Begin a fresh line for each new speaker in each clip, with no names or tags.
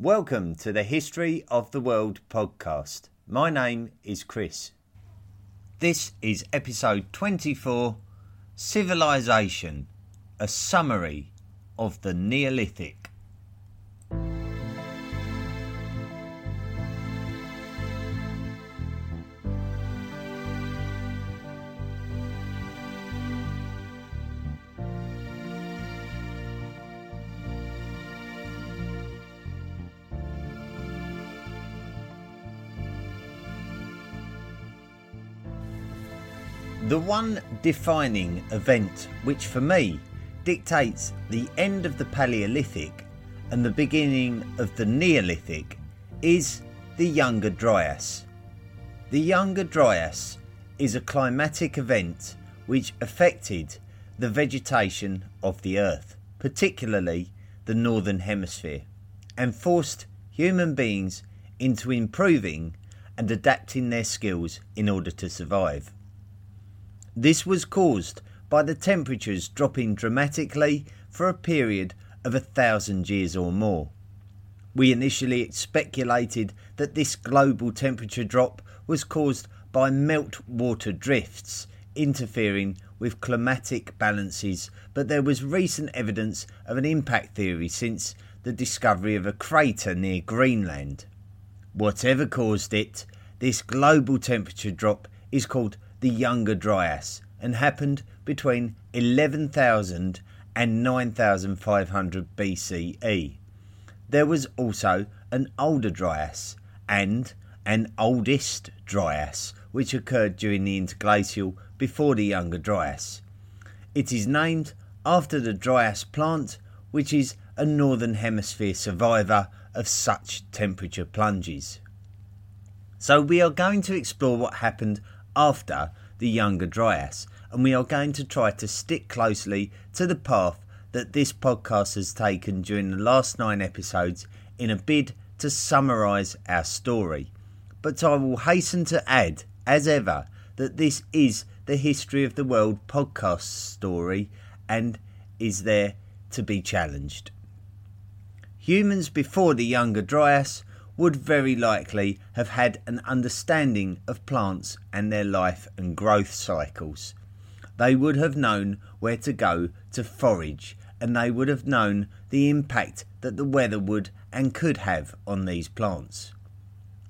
Welcome to the History of the World podcast. My name is Chris. This is episode 24 Civilization, a summary of the Neolithic. One defining event which for me dictates the end of the Paleolithic and the beginning of the Neolithic is the Younger Dryas. The Younger Dryas is a climatic event which affected the vegetation of the earth, particularly the northern hemisphere, and forced human beings into improving and adapting their skills in order to survive. This was caused by the temperatures dropping dramatically for a period of a thousand years or more. We initially speculated that this global temperature drop was caused by meltwater drifts interfering with climatic balances, but there was recent evidence of an impact theory since the discovery of a crater near Greenland. Whatever caused it, this global temperature drop is called the Younger Dryas and happened between 11,000 and 9,500 BCE. There was also an older Dryas and an oldest Dryas, which occurred during the interglacial before the Younger Dryas. It is named after the Dryas plant, which is a northern hemisphere survivor of such temperature plunges. So, we are going to explore what happened after the Younger Dryas, and we are going to try to stick closely to the path that this podcast has taken during the last nine episodes in a bid to summarise our story. But I will hasten to add, as ever, that this is the History of the World podcast story and is there to be challenged. Humans before the Younger Dryas would very likely have had an understanding of plants and their life and growth cycles. They would have known where to go to forage, and they would have known the impact that the weather would and could have on these plants.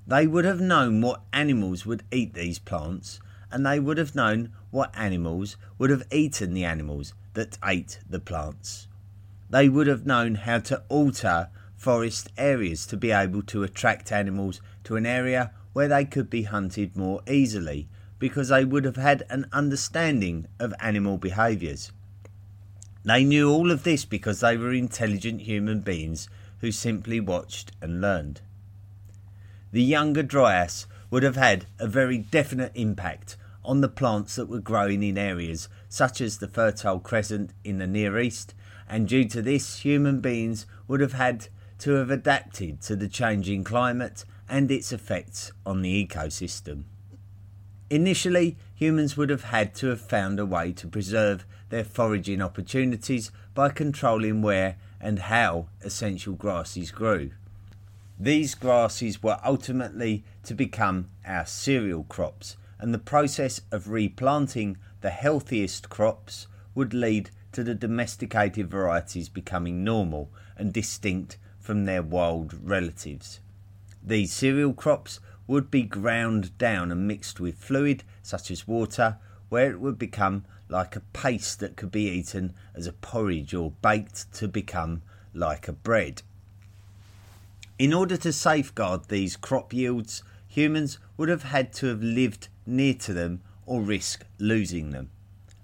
They would have known what animals would eat these plants, and they would have known what animals would have eaten the animals that ate the plants. They would have known how to alter forest areas to be able to attract animals to an area where they could be hunted more easily because they would have had an understanding of animal behaviours. They knew all of this because they were intelligent human beings who simply watched and learned. The younger Dryas would have had a very definite impact on the plants that were growing in areas such as the Fertile Crescent in the Near East, and due to this, human beings would have had to have adapted to the changing climate and its effects on the ecosystem. Initially, humans would have had to have found a way to preserve their foraging opportunities by controlling where and how essential grasses grew. These grasses were ultimately to become our cereal crops, and the process of replanting the healthiest crops would lead to the domesticated varieties becoming normal and distinct from their wild relatives. These cereal crops would be ground down and mixed with fluid such as water, where it would become like a paste that could be eaten as a porridge or baked to become like a bread. In order to safeguard these crop yields, humans would have had to have lived near to them or risk losing them.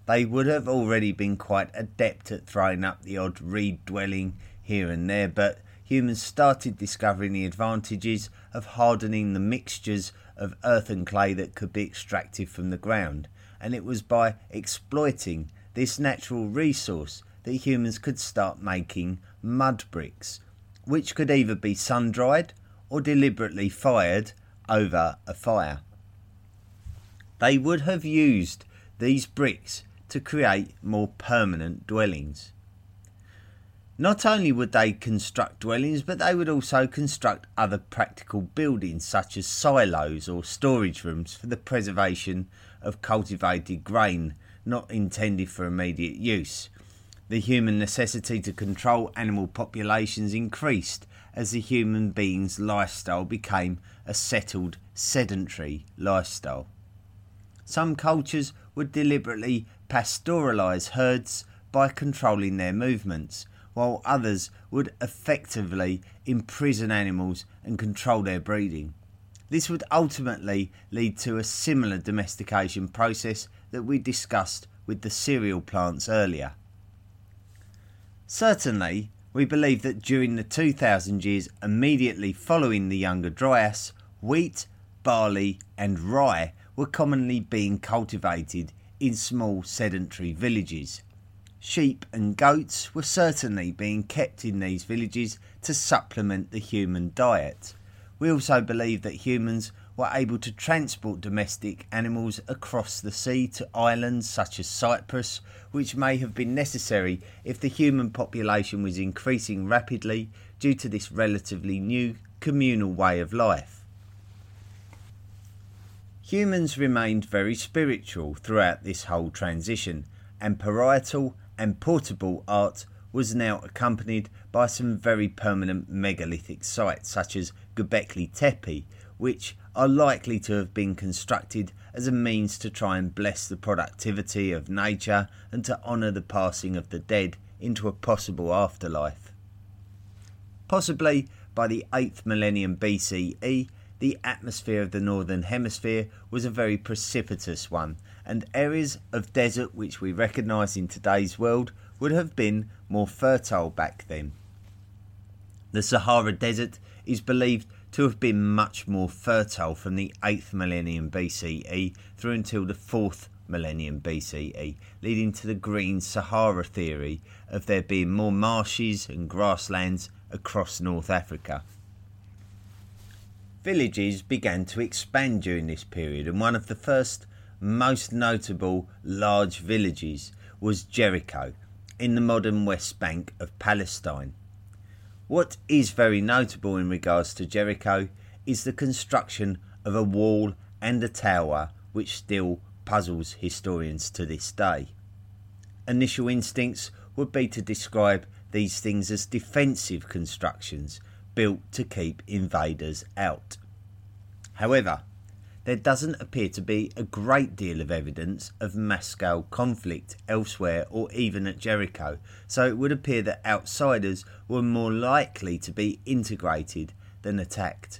They would have already been quite adept at throwing up the odd reed dwelling here and there, but humans started discovering the advantages of hardening the mixtures of earth and clay that could be extracted from the ground, and it was by exploiting this natural resource that humans could start making mud bricks, which could either be sun dried or deliberately fired over a fire. They would have used these bricks to create more permanent dwellings. Not only would they construct dwellings, but they would also construct other practical buildings such as silos or storage rooms for the preservation of cultivated grain not intended for immediate use. The human necessity to control animal populations increased as the human being's lifestyle became a settled, sedentary lifestyle. Some cultures would deliberately pastoralise herds by controlling their movements while others would effectively imprison animals and control their breeding. This would ultimately lead to a similar domestication process that we discussed with the cereal plants earlier. Certainly, we believe that during the 2000 years immediately following the Younger Dryas, wheat, barley, and rye were commonly being cultivated in small sedentary villages. Sheep and goats were certainly being kept in these villages to supplement the human diet. We also believe that humans were able to transport domestic animals across the sea to islands such as Cyprus, which may have been necessary if the human population was increasing rapidly due to this relatively new communal way of life. Humans remained very spiritual throughout this whole transition, and parietal and portable art was now accompanied by some very permanent megalithic sites such as Göbekli Tepe, which are likely to have been constructed as a means to try and bless the productivity of nature and to honour the passing of the dead into a possible afterlife. Possibly by the 8th millennium BCE, the atmosphere of the northern hemisphere was a very precipitous one, and areas of desert which we recognise in today's world would have been more fertile back then. The Sahara Desert is believed to have been much more fertile from the 8th millennium BCE through until the 4th millennium BCE, leading to the Green Sahara theory of there being more marshes and grasslands across North Africa. Villages began to expand during this period, and one of the first most notable large villages was Jericho in the modern West Bank of Palestine. What is very notable in regards to Jericho is the construction of a wall and a tower which still puzzles historians to this day. Initial instincts would be to describe these things as defensive constructions built to keep invaders out. However, there doesn't appear to be a great deal of evidence of mass scale conflict elsewhere or even at Jericho, so it would appear that outsiders were more likely to be integrated than attacked.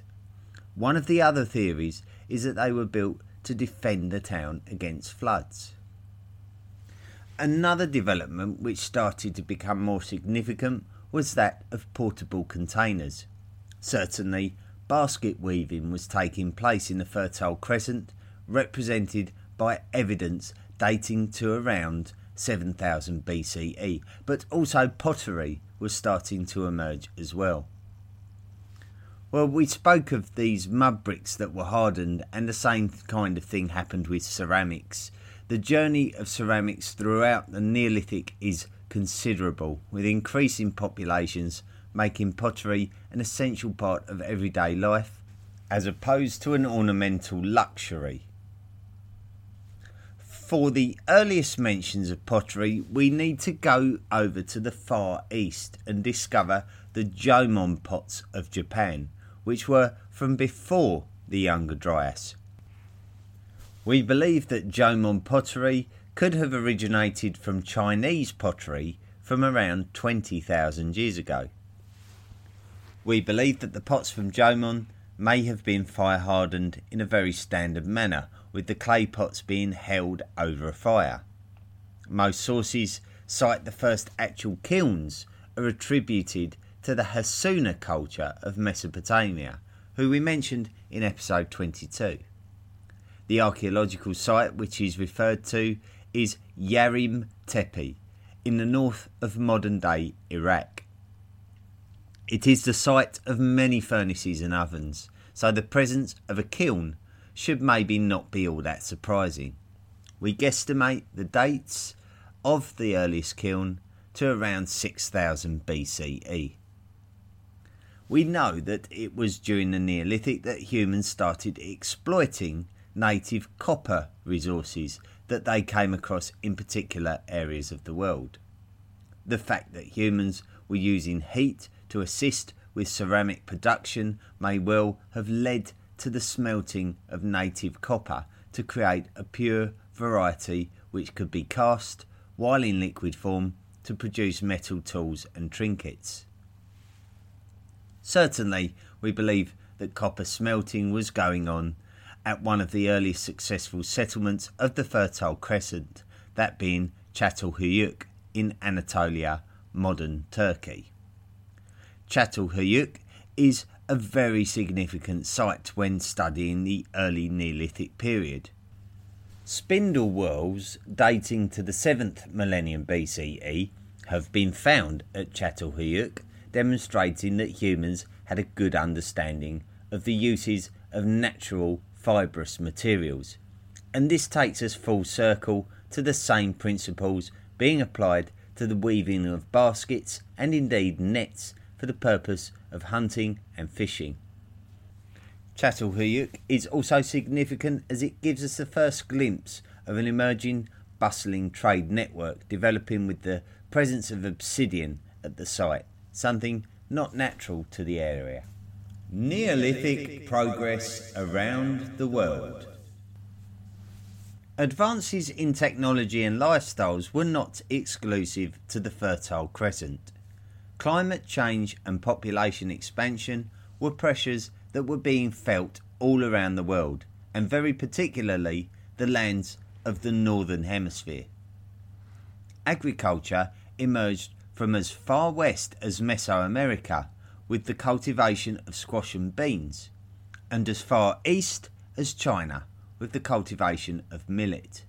One of the other theories is that they were built to defend the town against floods. Another development which started to become more significant was that of portable containers. Certainly, basket weaving was taking place in the Fertile Crescent, represented by evidence dating to around 7000 BCE, but also pottery was starting to emerge as well. Well, we spoke of these mud bricks that were hardened, and the same kind of thing happened with ceramics. The journey of ceramics throughout the Neolithic is considerable, with increasing populations making pottery an essential part of everyday life, as opposed to an ornamental luxury. For the earliest mentions of pottery, we need to go over to the Far East and discover the Jomon pots of Japan, which were from before the Younger Dryas. We believe that Jomon pottery could have originated from Chinese pottery from around 20,000 years ago. We believe that the pots from Jomon may have been fire hardened in a very standard manner, with the clay pots being held over a fire. Most sources cite the first actual kilns are attributed to the Hassuna culture of Mesopotamia, who we mentioned in episode 22. The archaeological site which is referred to is Yarim Tepe in the north of modern day Iraq. It is the site of many furnaces and ovens, so the presence of a kiln should maybe not be all that surprising. We guesstimate the dates of the earliest kiln to around 6000 BCE. We know that it was during the Neolithic that humans started exploiting native copper resources that they came across in particular areas of the world. The fact that humans were using heat to assist with ceramic production may well have led to the smelting of native copper to create a pure variety which could be cast while in liquid form to produce metal tools and trinkets. Certainly, we believe that copper smelting was going on at one of the earliest successful settlements of the Fertile Crescent, that being Çatalhöyük in Anatolia, modern Turkey. Çatalhöyük is a very significant site when studying the early Neolithic period. Spindle whorls dating to the 7th millennium BCE have been found at Çatalhöyük, demonstrating that humans had a good understanding of the uses of natural fibrous materials. And this takes us full circle to the same principles being applied to the weaving of baskets and indeed nets for the purpose of hunting and fishing. Çatalhöyük is also significant as it gives us the first glimpse of an emerging bustling trade network developing with the presence of obsidian at the site, something not natural to the area. Neolithic progress around the world. Advances in technology and lifestyles were not exclusive to the Fertile Crescent. Climate change and population expansion were pressures that were being felt all around the world, and very particularly the lands of the Northern Hemisphere. Agriculture emerged from as far west as Mesoamerica with the cultivation of squash and beans, and as far east as China with the cultivation of millet.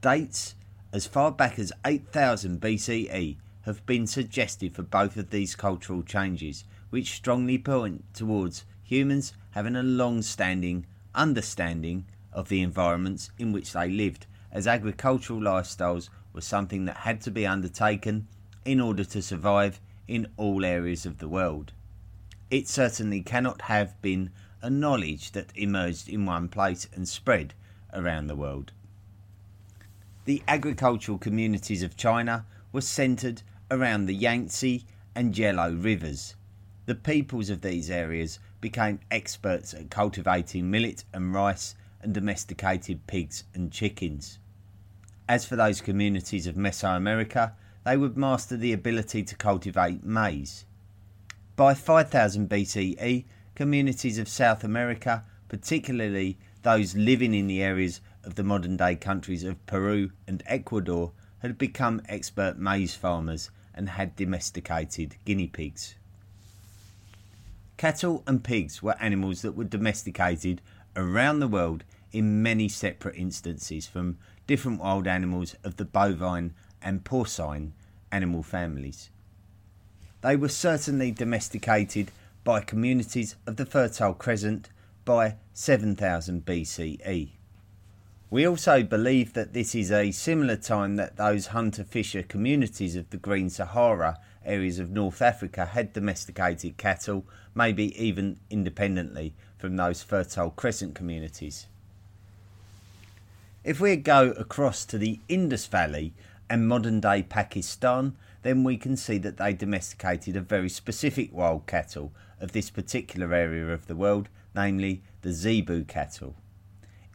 Dates as far back as 8000 BCE have been suggested for both of these cultural changes, which strongly point towards humans having a long standing understanding of the environments in which they lived, as agricultural lifestyles were something that had to be undertaken in order to survive in all areas of the world. It certainly cannot have been a knowledge that emerged in one place and spread around the world. The agricultural communities of China were centered around the Yangtze and Yellow rivers. The peoples of these areas became experts at cultivating millet and rice and domesticated pigs and chickens. As for those communities of Mesoamerica, they would master the ability to cultivate maize. By 5000 BCE, communities of South America, particularly those living in the areas of the modern day countries of Peru and Ecuador, had become expert maize farmers and had domesticated guinea pigs. Cattle and pigs were animals that were domesticated around the world in many separate instances from different wild animals of the bovine and porcine animal families. They were certainly domesticated by communities of the Fertile Crescent by 7000 BCE. We also believe that this is a similar time that those hunter fisher communities of the Green Sahara areas of North Africa had domesticated cattle, maybe even independently from those Fertile Crescent communities. If we go across to the Indus Valley and modern day Pakistan, then we can see that they domesticated a very specific wild cattle of this particular area of the world, namely the zebu cattle.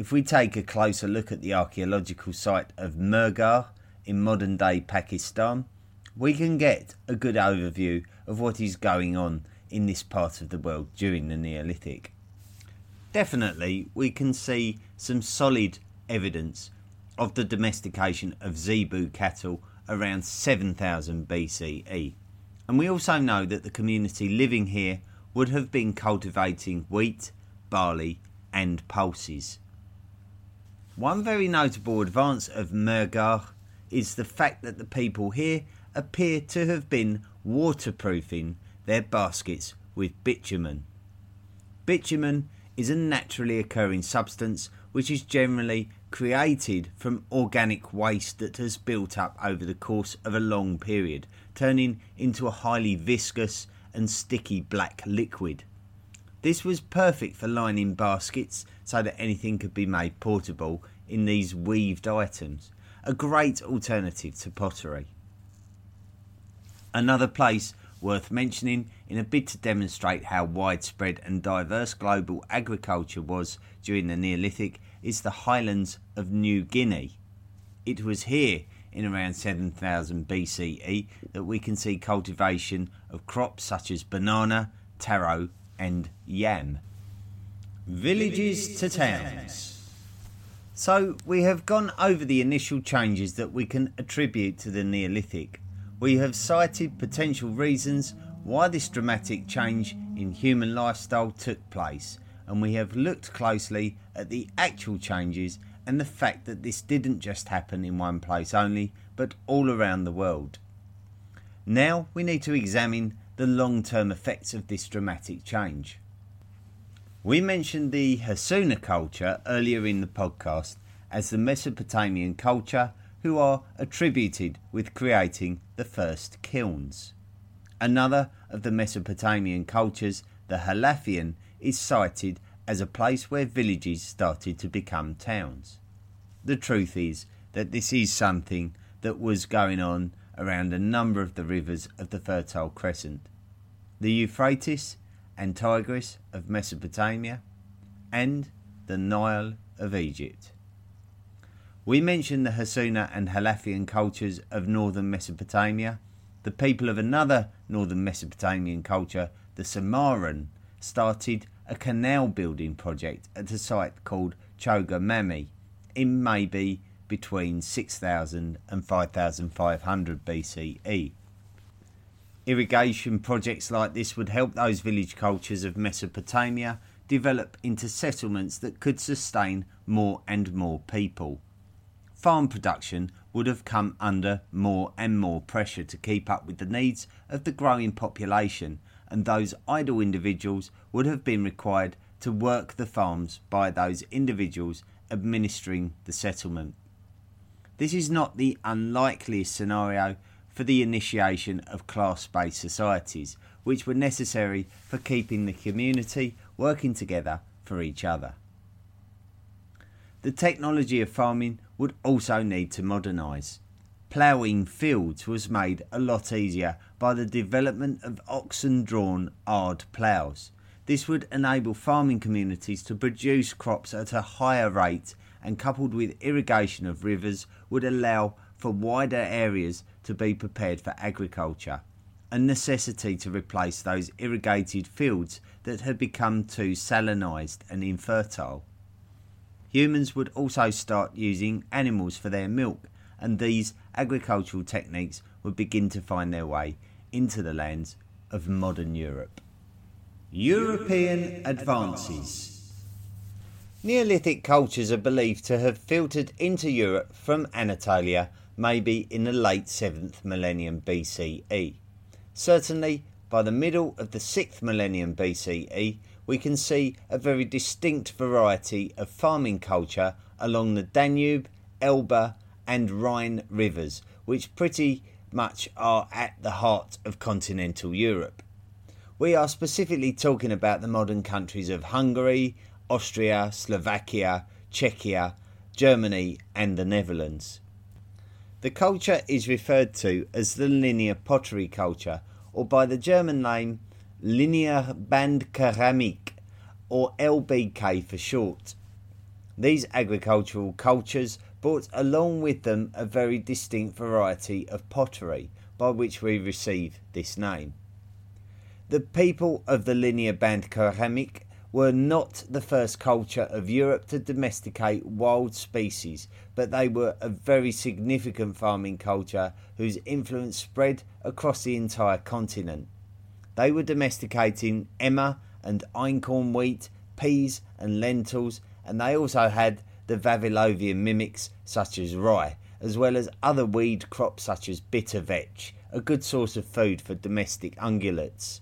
If we take a closer look at the archaeological site of Mehrgarh in modern day Pakistan, we can get a good overview of what is going on in this part of the world during the Neolithic. Definitely, we can see some solid evidence of the domestication of zebu cattle around 7000 BCE. And we also know that the community living here would have been cultivating wheat, barley, and pulses. One very notable advance of Mehrgarh is the fact that the people here appear to have been waterproofing their baskets with bitumen. Bitumen is a naturally occurring substance which is generally created from organic waste that has built up over the course of a long period, turning into a highly viscous and sticky black liquid. This was perfect for lining baskets so that anything could be made portable in these weaved items, a great alternative to pottery. Another place worth mentioning in a bid to demonstrate how widespread and diverse global agriculture was during the Neolithic is the highlands of New Guinea. It was here in around 7000 BCE that we can see cultivation of crops such as banana, taro, and yam. Villages to towns. So, we have gone over the initial changes that we can attribute to the Neolithic. We have cited potential reasons why this dramatic change in human lifestyle took place, and we have looked closely at the actual changes and the fact that this didn't just happen in one place only, but all around the world. Now we need to examine the long term effects of this dramatic change. We mentioned the Hassuna culture earlier in the podcast as the Mesopotamian culture who are attributed with creating the first kilns. Another of the Mesopotamian cultures, the Halafian, is cited as a place where villages started to become towns. The truth is that this is something that was going on around a number of the rivers of the Fertile Crescent the Euphrates and Tigris of Mesopotamia, and the Nile of Egypt. We mentioned the Hassuna and Halafian cultures of northern Mesopotamia. The people of another northern Mesopotamian culture, the Samarran, started a canal building project at a site called Choga Mami in maybe between 6000 and 5500 BCE. Irrigation projects like this would help those village cultures of Mesopotamia develop into settlements that could sustain more and more people. Farm production would have come under more and more pressure to keep up with the needs of the growing population, and those idle individuals would have been required to work the farms by those individuals administering the settlement. This is not the unlikeliest scenario for the initiation of class based societies, which were necessary for keeping the community working together for each other. The technology of farming would also need to modernise. Ploughing fields was made a lot easier by the development of oxen drawn ard ploughs. This would enable farming communities to produce crops at a higher rate and coupled with irrigation of rivers would allow for wider areas to be prepared for agriculture, a necessity to replace those irrigated fields that had become too salinised and infertile. Humans would also start using animals for their milk, and these agricultural techniques would begin to find their way into the lands of modern Europe. European advances. Neolithic cultures are believed to have filtered into Europe from Anatolia maybe in the late 7th millennium BCE. Certainly, by the middle of the 6th millennium BCE, we can see a very distinct variety of farming culture along the Danube, Elbe, and Rhine rivers, which pretty much are at the heart of continental Europe. We are specifically talking about the modern countries of Hungary, Austria, Slovakia, Czechia, Germany, and the Netherlands. The culture is referred to as the linear pottery culture, or by the German name Linear Bandkeramik, or LBK for short. These agricultural cultures brought along with them a very distinct variety of pottery, by which we receive this name. The people of the linear Bandkeramik were not the first culture of Europe to domesticate wild species, but they were a very significant farming culture whose influence spread across the entire continent. They were domesticating emmer and einkorn wheat, peas and lentils, and they also had the Vavilovian mimics such as rye, as well as other weed crops such as bitter vetch, a good source of food for domestic ungulates.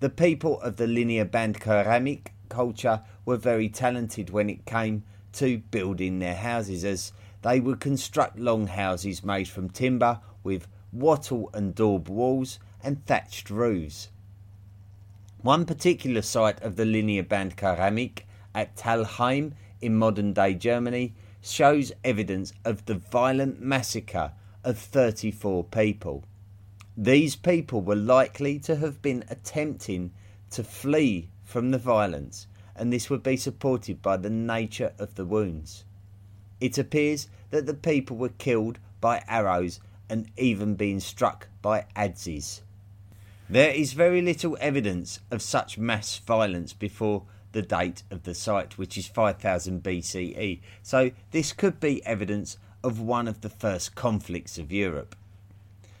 The people of the linear Bandkeramik culture were very talented when it came to building their houses as they would construct long houses made from timber with wattle and daub walls and thatched roofs. One particular site of the linear band Keramik at Talheim in modern day Germany shows evidence of the violent massacre of 34 people. These people were likely to have been attempting to flee from the violence, and this would be supported by the nature of the wounds. It appears that the people were killed by arrows and even being struck by adzes. There is very little evidence of such mass violence before the date of the site, which is 5000 BCE, so this could be evidence of one of the first conflicts of Europe.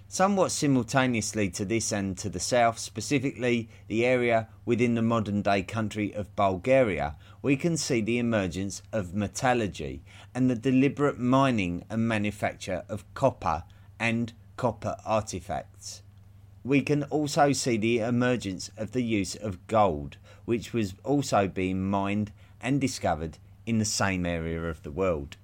Somewhat simultaneously to this and to the south, specifically the area within the modern day country of Bulgaria, we can see the emergence of metallurgy and the deliberate mining and manufacture of copper and copper artifacts we can also see the emergence of the use of gold, which was also being mined and discovered in the same area of the world.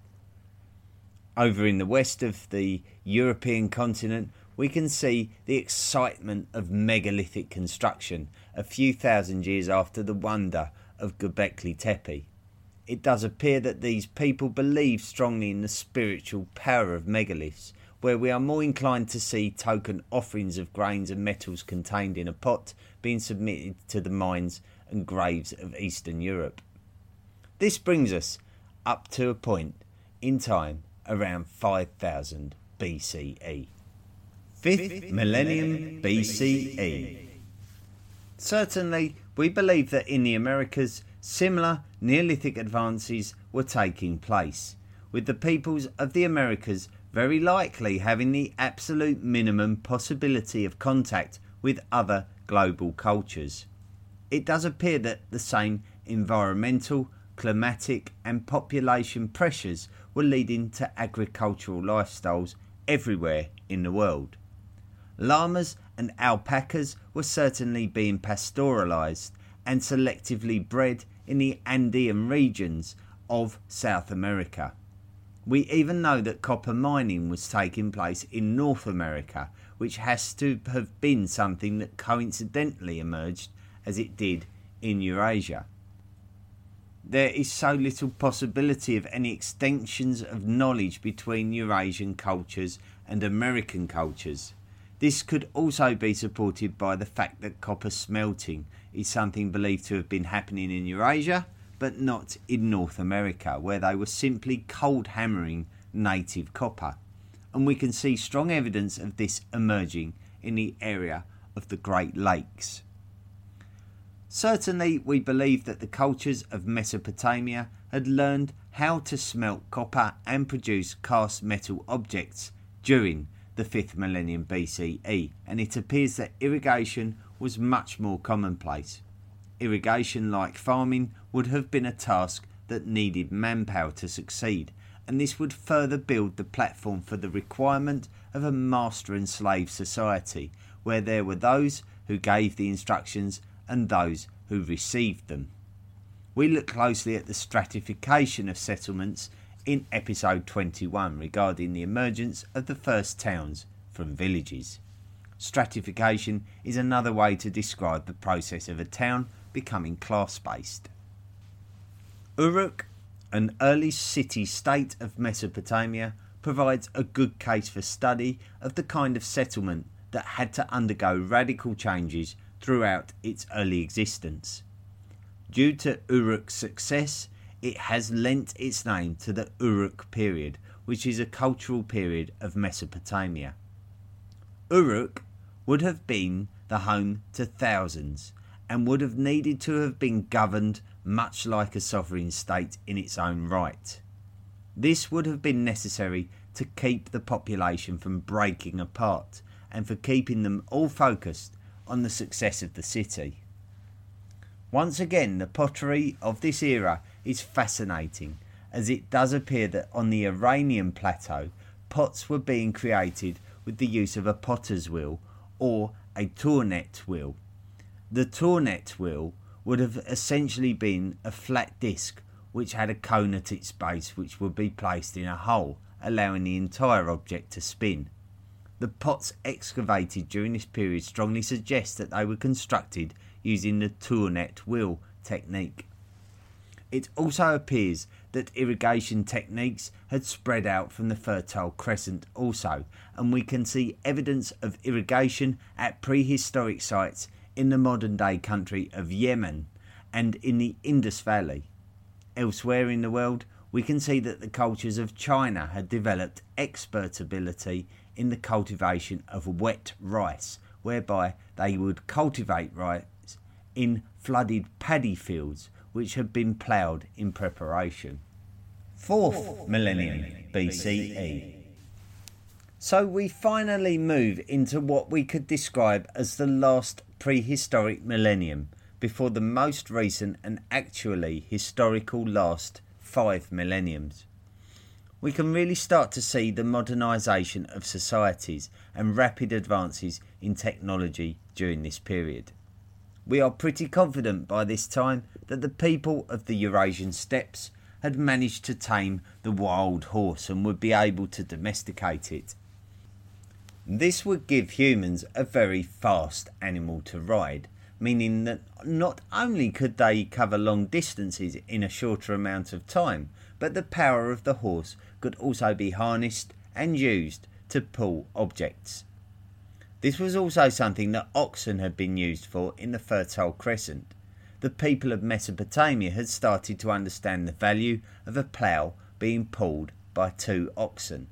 Over in the west of the European continent, we can see the excitement of megalithic construction a few thousand years after the wonder of Göbekli Tepe. It does appear that these people believe strongly in the spiritual power of megaliths where we are more inclined to see token offerings of grains and metals contained in a pot being submitted to the mines and graves of Eastern Europe. This brings us up to a point in time around 5000 BCE. 5th millennium BCE. Certainly, we believe that in the Americas, similar Neolithic advances were taking place, with the peoples of the Americas very likely having the absolute minimum possibility of contact with other global cultures. It does appear that the same environmental, climatic, and population pressures were leading to agricultural lifestyles everywhere in the world. Llamas and alpacas were certainly being pastoralized and selectively bred in the Andean regions of South America. We even know that copper mining was taking place in North America, which has to have been something that coincidentally emerged as it did in Eurasia. There is so little possibility of any extensions of knowledge between Eurasian cultures and American cultures. This could also be supported by the fact that copper smelting is something believed to have been happening in Eurasia but not in North America, where they were simply cold hammering native copper. And we can see strong evidence of this emerging in the area of the Great Lakes. Certainly, we believe that the cultures of Mesopotamia had learned how to smelt copper and produce cast metal objects during the 5th millennium BCE, and it appears that irrigation was much more commonplace. Irrigation, like farming, would have been a task that needed manpower to succeed, and this would further build the platform for the requirement of a master and slave society, where there were those who gave the instructions and those who received them. We look closely at the stratification of settlements in episode 21 regarding the emergence of the first towns from villages. Stratification is another way to describe the process of a town becoming class based. Uruk, an early city state of Mesopotamia, provides a good case for study of the kind of settlement that had to undergo radical changes throughout its early existence. Due to Uruk's success, it has lent its name to the Uruk period, which is a cultural period of Mesopotamia. Uruk would have been the home to thousands and would have needed to have been governed much like a sovereign state in its own right. This would have been necessary to keep the population from breaking apart and for keeping them all focused on the success of the city. Once again, the pottery of this era is fascinating as it does appear that on the Iranian plateau, pots were being created with the use of a potter's wheel or a tournette wheel. The tournette wheel would have essentially been a flat disc which had a cone at its base which would be placed in a hole, allowing the entire object to spin. The pots excavated during this period strongly suggest that they were constructed using the tournette wheel technique. It also appears that irrigation techniques had spread out from the Fertile Crescent also, and we can see evidence of irrigation at prehistoric sites in the modern day country of Yemen and in the Indus Valley. Elsewhere in the world, we can see that the cultures of China had developed expert ability in the cultivation of wet rice, whereby they would cultivate rice in flooded paddy fields which had been ploughed in preparation. Fourth millennium BCE. So we finally move into what we could describe as the last prehistoric millennium before the most recent and actually historical last five millenniums. We can really start to see the modernisation of societies and rapid advances in technology during this period. We are pretty confident by this time that the people of the Eurasian steppes had managed to tame the wild horse and would be able to domesticate it. This would give humans a very fast animal to ride, meaning that not only could they cover long distances in a shorter amount of time, but the power of the horse could also be harnessed and used to pull objects. This was also something that oxen had been used for in the Fertile Crescent. The people of Mesopotamia had started to understand the value of a plough being pulled by two oxen.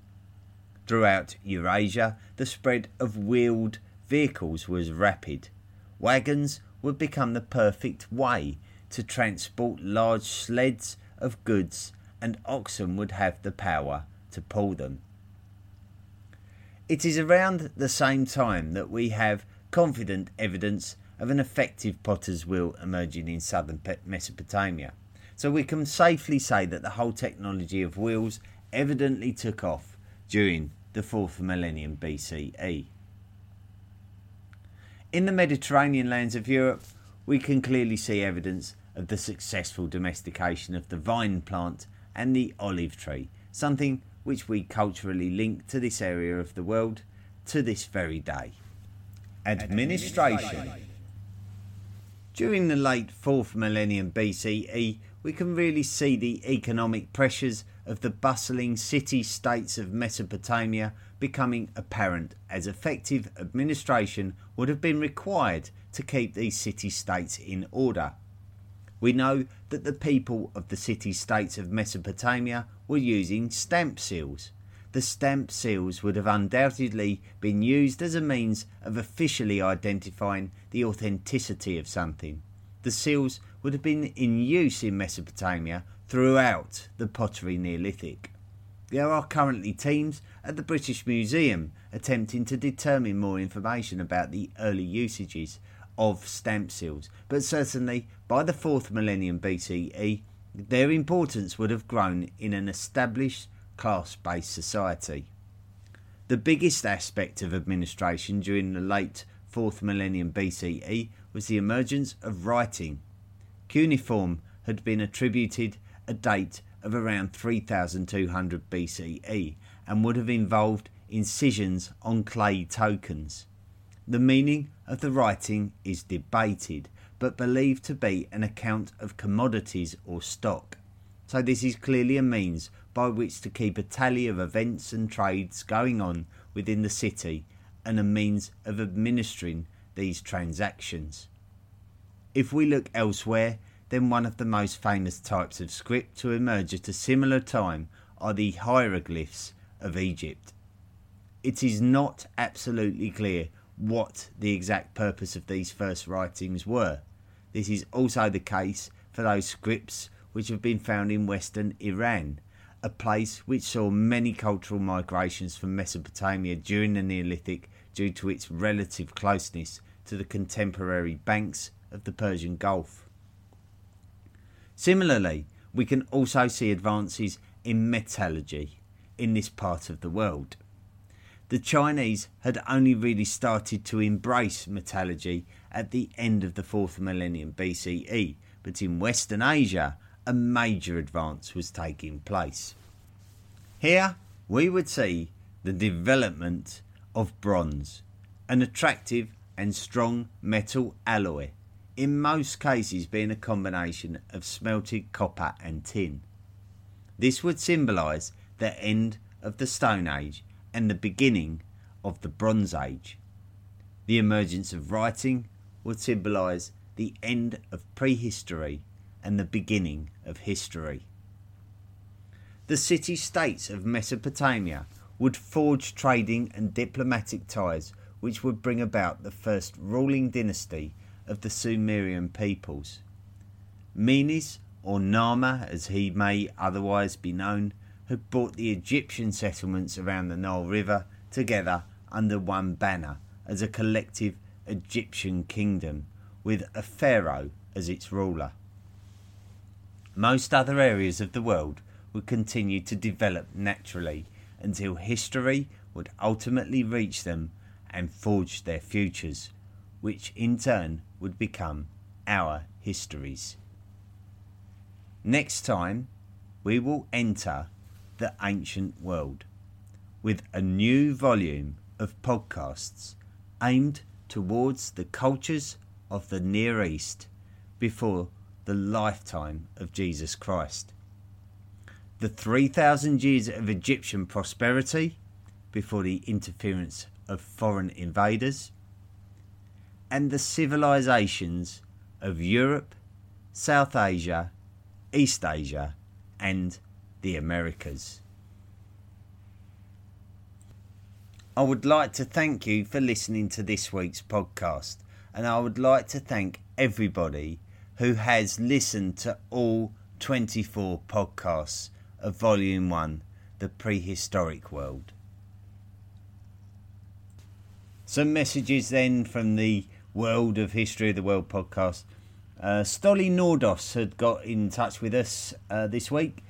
Throughout Eurasia, the spread of wheeled vehicles was rapid. Wagons would become the perfect way to transport large sleds of goods, and oxen would have the power to pull them. It is around the same time that we have confident evidence of an effective potter's wheel emerging in southern Mesopotamia. So we can safely say that the whole technology of wheels evidently took off during the 4th millennium BCE. In the Mediterranean lands of Europe, we can clearly see evidence of the successful domestication of the vine plant and the olive tree, something which we culturally link to this area of the world to this very day. Administration. During the late 4th millennium BCE, we can really see the economic pressures of the bustling city states of Mesopotamia becoming apparent as effective administration would have been required to keep these city states in order. We know that the people of the city states of Mesopotamia were using stamp seals. The stamp seals would have undoubtedly been used as a means of officially identifying the authenticity of something. The seals would have been in use in Mesopotamia throughout the Pottery Neolithic. There are currently teams at the British Museum attempting to determine more information about the early usages of stamp seals, but certainly by the 4th millennium BCE, their importance would have grown in an established class based society. The biggest aspect of administration during the late 4th millennium BCE was the emergence of writing. Cuneiform had been attributed a date of around 3200 BCE and would have involved incisions on clay tokens. The meaning of the writing is debated, but believed to be an account of commodities or stock. So, this is clearly a means by which to keep a tally of events and trades going on within the city and a means of administering these transactions. If we look elsewhere, then one of the most famous types of script to emerge at a similar time are the hieroglyphs of Egypt. It is not absolutely clear what the exact purpose of these first writings were. This is also the case for those scripts which have been found in western Iran, a place which saw many cultural migrations from Mesopotamia during the Neolithic due to its relative closeness to the contemporary banks of the Persian Gulf. Similarly, we can also see advances in metallurgy in this part of the world the Chinese had only really started to embrace metallurgy at the end of the 4th millennium BCE, but in Western Asia, a major advance was taking place. Here we would see the development of bronze, an attractive and strong metal alloy, in most cases being a combination of smelted copper and tin. This would symbolise the end of the Stone Age and the beginning of the Bronze Age. The emergence of writing would symbolise the end of prehistory and the beginning of history. The city states of Mesopotamia would forge trading and diplomatic ties which would bring about the first ruling dynasty of the Sumerian peoples. Menes, or Narmer as he may otherwise be known, had brought the Egyptian settlements around the Nile River together under one banner as a collective Egyptian kingdom, with a pharaoh as its ruler. Most other areas of the world would continue to develop naturally until history would ultimately reach them and forge their futures, which in turn would become our histories. Next time, we will enter the ancient world with a new volume of podcasts aimed towards the cultures of the Near East before the lifetime of Jesus Christ. The 3,000 years of Egyptian prosperity before the interference of foreign invaders, and the civilizations of Europe, South Asia, East Asia, and the Americas. I would like to thank you for listening to this week's podcast, and I would like to thank everybody who has listened to all 24 podcasts of Volume 1 The Prehistoric World. Some messages then from the World of History of the World podcast. Uh, Stolly Nordos had got in touch with us uh, this week.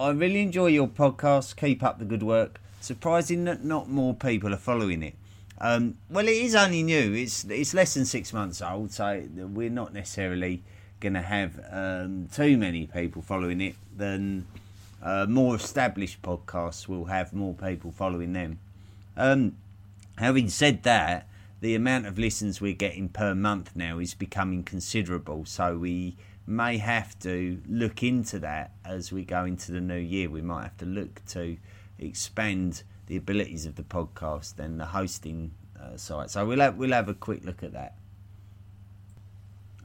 I really enjoy your podcast. Keep up the good work. Surprising that not more people are following it. Um, well, it is only new. It's it's less than six months old, so we're not necessarily going to have um, too many people following it. Than uh, more established podcasts will have more people following them. Um, Having said that, the amount of listens we're getting per month now is becoming considerable, so we may have to look into that as we go into the new year. We might have to look to expand the abilities of the podcast and the hosting uh, site. So we'll have, we'll have a quick look at that.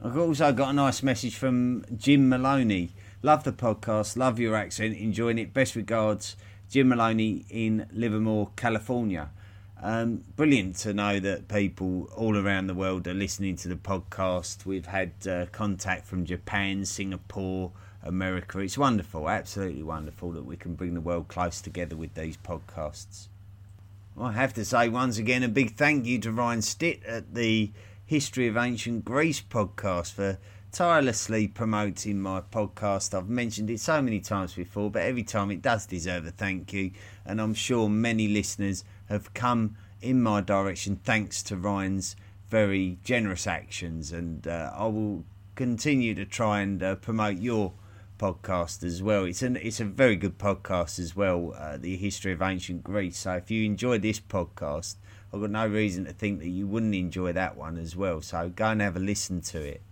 I've also got a nice message from Jim Maloney. Love the podcast, love your accent, enjoying it. Best regards, Jim Maloney in Livermore, California. Um, brilliant to know that people all around the world are listening to the podcast. We've had uh, contact from Japan, Singapore, America. It's wonderful, absolutely wonderful that we can bring the world close together with these podcasts. I have to say once again a big thank you to Ryan Stitt at the History of Ancient Greece podcast for tirelessly promoting my podcast. I've mentioned it so many times before, but every time it does deserve a thank you, and I'm sure many listeners have come in my direction thanks to Ryan's very generous actions, and uh, I will continue to try and uh, promote your podcast as well. It's an it's a very good podcast as well, uh, the history of ancient Greece. So if you enjoy this podcast, I've got no reason to think that you wouldn't enjoy that one as well. So go and have a listen to it.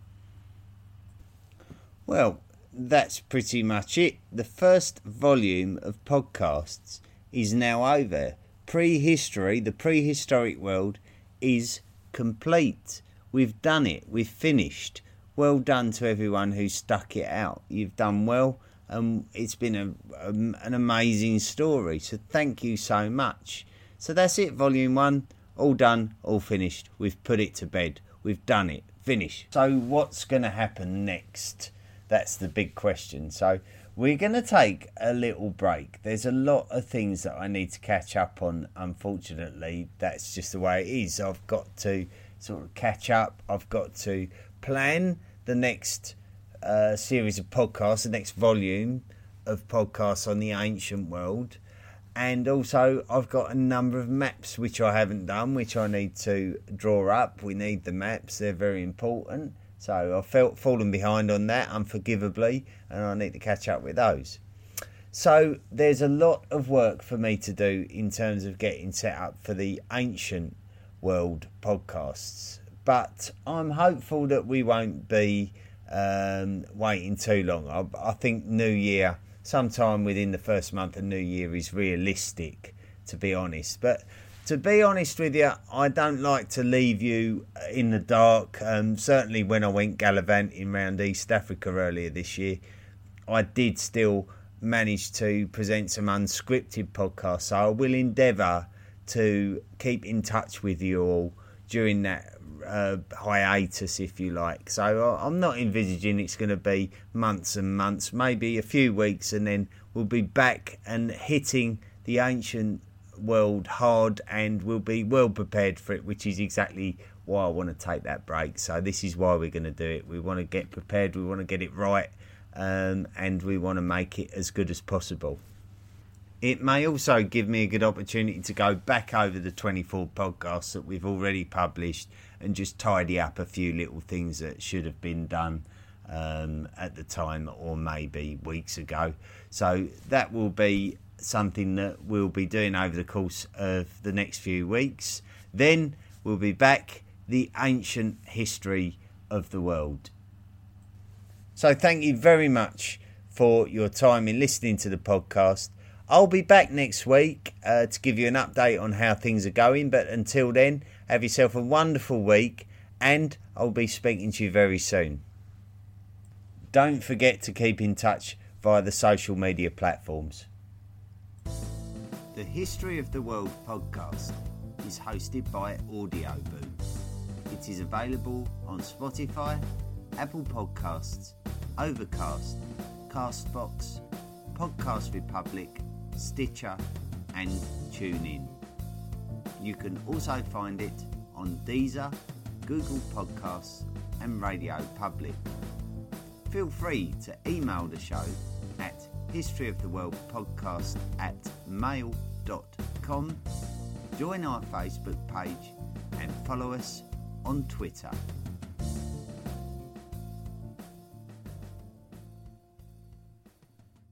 Well, that's pretty much it. The first volume of podcasts is now over prehistory, the prehistoric world, is complete. We've done it. We've finished. Well done to everyone who stuck it out. You've done well, and it's been a, a, an amazing story. So thank you so much. So that's it, Volume One. All done, all finished. We've put it to bed. We've done it. Finish. So what's going to happen next? That's the big question. So we're going to take a little break. There's a lot of things that I need to catch up on, unfortunately. That's just the way it is. I've got to sort of catch up, I've got to plan the next uh, series of podcasts, the next volume of podcasts on the ancient world. And also, I've got a number of maps which I haven't done, which I need to draw up. We need the maps, they're very important. So I felt fallen behind on that unforgivably, and I need to catch up with those. So there's a lot of work for me to do in terms of getting set up for the ancient world podcasts, but I'm hopeful that we won't be um, waiting too long. I, I think New Year, sometime within the first month of New Year, is realistic, to be honest. But to be honest with you, I don't like to leave you in the dark. Um, certainly, when I went gallivanting around East Africa earlier this year, I did still manage to present some unscripted podcasts. So I will endeavour to keep in touch with you all during that uh, hiatus, if you like. So I'm not envisaging it's going to be months and months, maybe a few weeks, and then we'll be back and hitting the ancient world hard and we'll be well prepared for it, which is exactly why I want to take that break. So, this is why we're going to do it. We want to get prepared, we want to get it right, um, and we want to make it as good as possible. It may also give me a good opportunity to go back over the 24 podcasts that we've already published and just tidy up a few little things that should have been done um, at the time or maybe weeks ago. So that will be something that we'll be doing over the course of the next few weeks. Then we'll be back the ancient history of the world. So thank you very much for your time in listening to the podcast. I'll be back next week uh, to give you an update on how things are going. But until then, have yourself a wonderful week and I'll be speaking to you very soon. Don't forget to keep in touch via the social media platforms. The History of the World podcast is hosted by Audioboom. It is available on Spotify, Apple Podcasts, Overcast, Castbox, Podcast Republic, Stitcher, and TuneIn. You can also find it on Deezer, Google Podcasts, and Radio Public. Feel free to email the show History of the World podcast at mail.com. Join our Facebook page and follow us on Twitter.